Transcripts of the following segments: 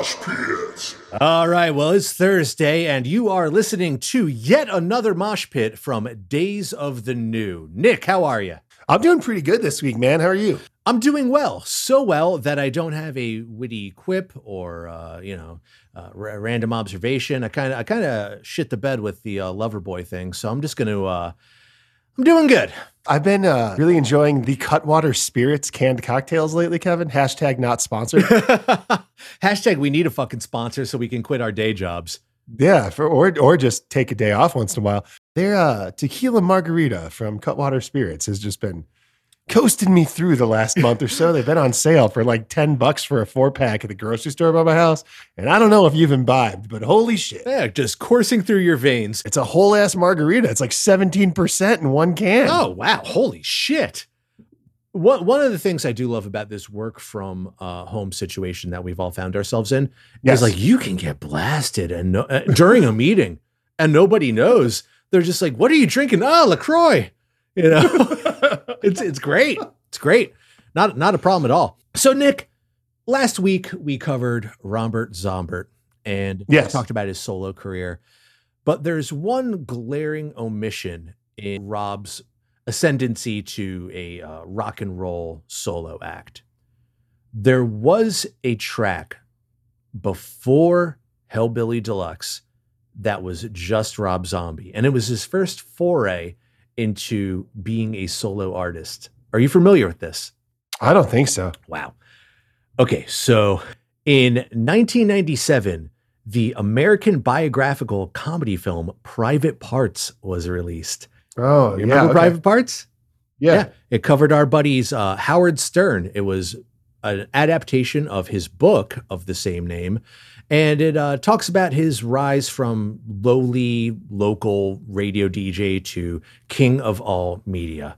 Mosh Pit. All right, well, it's Thursday, and you are listening to yet another mosh pit from Days of the New. Nick, how are you? I'm doing pretty good this week, man. How are you? I'm doing well, so well that I don't have a witty quip or uh, you know uh, r- random observation. I kind of I kind of shit the bed with the uh, lover boy thing, so I'm just gonna uh, I'm doing good. I've been uh, really enjoying the Cutwater Spirits canned cocktails lately, Kevin. Hashtag not sponsored. Hashtag we need a fucking sponsor so we can quit our day jobs. yeah, for or or just take a day off once in a while. Their uh, tequila margarita from Cutwater Spirits has just been coasting me through the last month or so. They've been on sale for like 10 bucks for a four pack at the grocery store by my house. And I don't know if you've imbibed, but holy shit. Yeah, just coursing through your veins. It's a whole ass margarita. It's like 17% in one can. Oh wow! Holy shit! One one of the things I do love about this work from uh, home situation that we've all found ourselves in Yes. is like you can get blasted and no, uh, during a meeting and nobody knows. They're just like, "What are you drinking?" Oh, LaCroix. You know, it's it's great. It's great. Not not a problem at all. So Nick, last week we covered Robert Zombert and Yes. talked about his solo career. But there's one glaring omission in Rob's ascendancy to a uh, rock and roll solo act. There was a track before Hellbilly Deluxe that was just Rob Zombie, and it was his first foray into being a solo artist. Are you familiar with this? I don't think so. Wow. Okay, so in 1997, the American biographical comedy film Private Parts was released. Oh, You yeah. remember okay. Private Parts? Yeah. It covered our buddies uh, Howard Stern. It was an adaptation of his book of the same name. And it uh, talks about his rise from lowly local radio DJ to king of all media.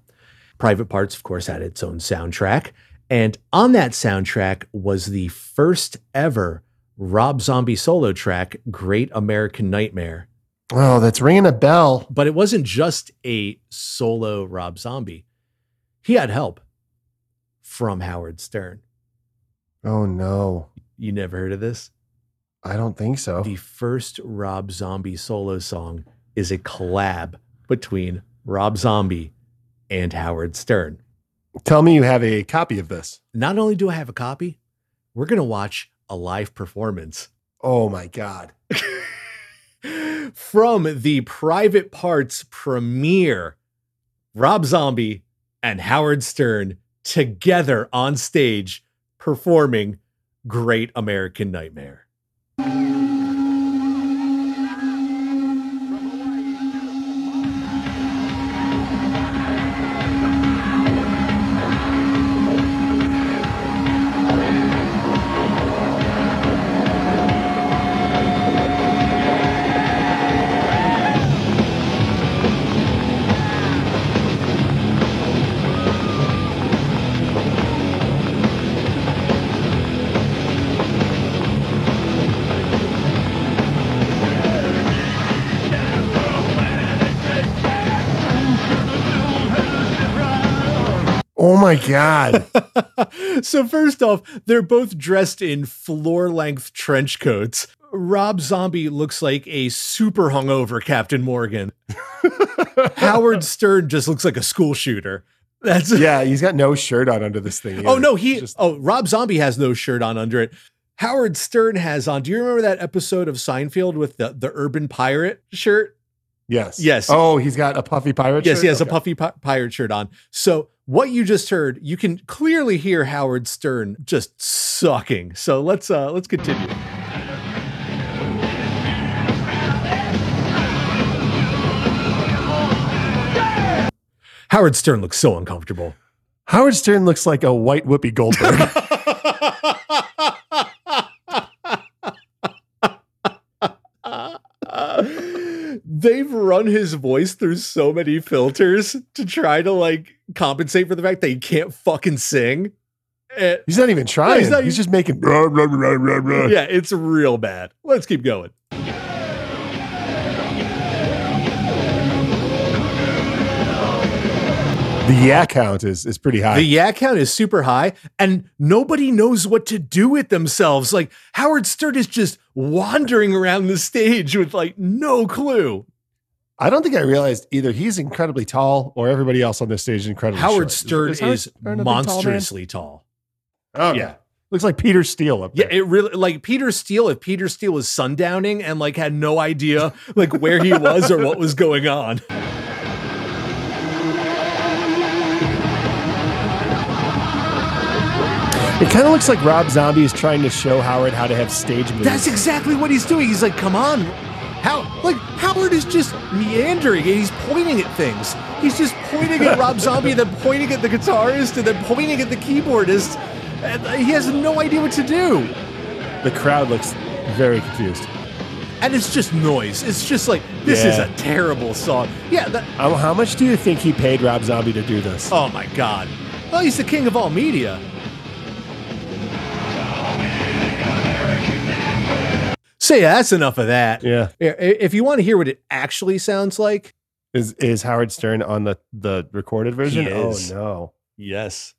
Private Parts, of course, had its own soundtrack. And on that soundtrack was the first ever Rob Zombie solo track, Great American Nightmare. Oh, that's ringing a bell. But it wasn't just a solo Rob Zombie. He had help from Howard Stern. Oh, no. You never heard of this? I don't think so. The first Rob Zombie solo song is a collab between Rob Zombie and Howard Stern. Tell me you have a copy of this. Not only do I have a copy, we're going to watch a live performance Oh, my God. from the Private Parts premiere. Rob Zombie and Howard Stern together on stage performing Great American Nightmare. Oh, my God. so first off, they're both dressed in floor-length trench coats. Rob Zombie looks like a super hungover Captain Morgan. Howard Stern just looks like a school shooter. That's yeah, he's got no shirt on under this thing. Oh no, he Just- oh Rob Zombie has no shirt on under it. Howard Stern has on. Do you remember that episode of Seinfeld with the the urban pirate shirt? yes. Yes. Oh, he's got a puffy pirate shirt? Yes, shirt? he has Okay. a puffy pi- pirate shirt on. So what you just heard, you can clearly hear Howard Stern just sucking. So let's uh let's continue. Howard Stern looks so uncomfortable. Howard Stern looks like a white Whoopi Goldberg. They've run his voice through so many filters to try to like compensate for the fact that he can't fucking sing. Eh, he's not even trying. he's he's, not- just making. Blah, blah, blah. yeah, it's real bad. Let's keep going. The yak count is is pretty high. The yak count is super high, and nobody knows what to do with themselves. Like Howard Stern is just wandering around the stage with like no clue. I don't think I realized either he's incredibly tall or everybody else on this stage is incredibly tall. Howard short. Stern Is Howard is Stern a tall monstrously tall. Oh Yeah. looks like Peter Steele up there. Yeah, it really like Peter Steele. If Peter Steele was sundowning and like had no idea like where he was or what was going on. It kind of looks like Rob Zombie is trying to show Howard how to have stage moves. That's exactly what he's doing. He's like, come on. How like Howard is just meandering and he's pointing at things. He's just pointing at Rob Zombie, then pointing at the guitarist, and then pointing at the keyboardist. He has no idea what to do. the crowd looks very confused. And it's just noise. It's just like this is a terrible song. Yeah. That, Um, how much do you think he paid Rob Zombie to do this? oh my god. Well, he's the king of all media. So yeah, that's enough of that. Yeah. Yeah, If you want to hear what it actually sounds like, Is is Howard Stern on the the recorded version? Oh, is. Oh no. yes,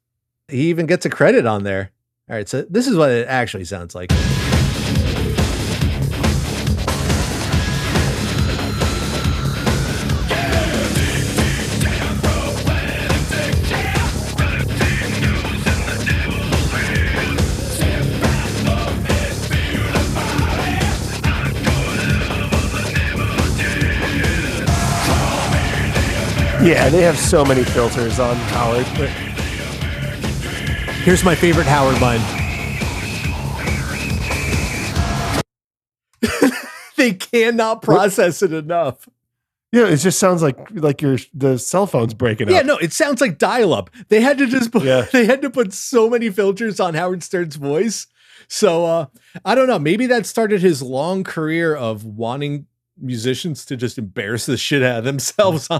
he even gets a credit on there. All right, so this is what it actually sounds like. Yeah, they have so many filters on Howard. But Here's my favorite Howard line. they cannot process it enough. yeah, it just sounds like like your the cell phone's breaking up. Yeah, no, it sounds like dial-up. They had to just put, Yeah. they had to put so many filters on Howard Stern's voice. So uh I don't know, maybe that started his long career of wanting musicians to just embarrass the shit out of themselves.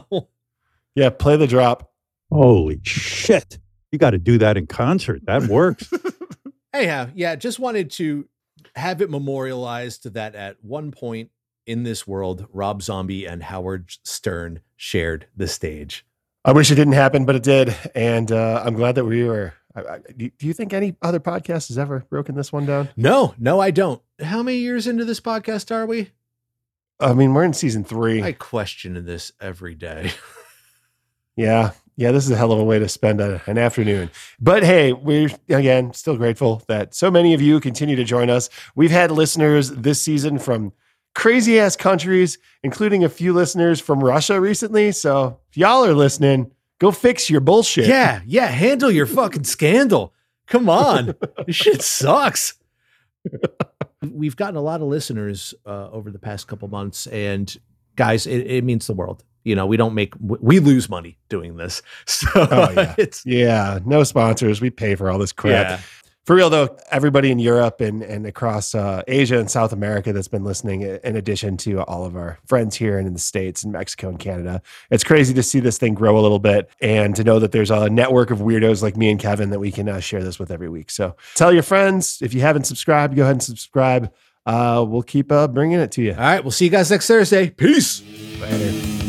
Yeah, play the drop. Holy shit. You got to do that in concert. That works. Anyhow, yeah, just wanted to have it memorialized that at one point in this world, Rob Zombie and Howard Stern shared the stage. I wish it didn't happen, but it did, and uh, I'm glad that we were. I, I, do do you think any other podcast has ever broken this one down? No, no, I don't. How many years into this podcast are we? I mean, we're in season three. I question this every day. Yeah. Yeah, this is a hell of a way to spend a, an afternoon. But hey, we're again still grateful that so many of you continue to join us. We've had listeners this season from crazy ass countries, including a few listeners from Russia recently. So if y'all are listening, go fix your bullshit. Yeah, yeah, handle your fucking scandal. Come on. this shit sucks. We've gotten a lot of listeners uh, over the past couple months, and guys, it, it means the world. You know, we don't make, we lose money doing this. So Oh, yeah. it's, Yeah, no sponsors. We pay for all this crap. yeah. For real though, everybody in Europe and, and across uh, Asia and South America that's been listening, in addition to all of our friends here and in the States and Mexico and Canada, it's crazy to see this thing grow a little bit and to know that there's a network of weirdos like me and Kevin that we can uh, share this with every week. So tell your friends. If you haven't subscribed, go ahead and subscribe. Uh, we'll keep uh, bringing it to you. All right, we'll see you guys next Thursday. Peace. Later.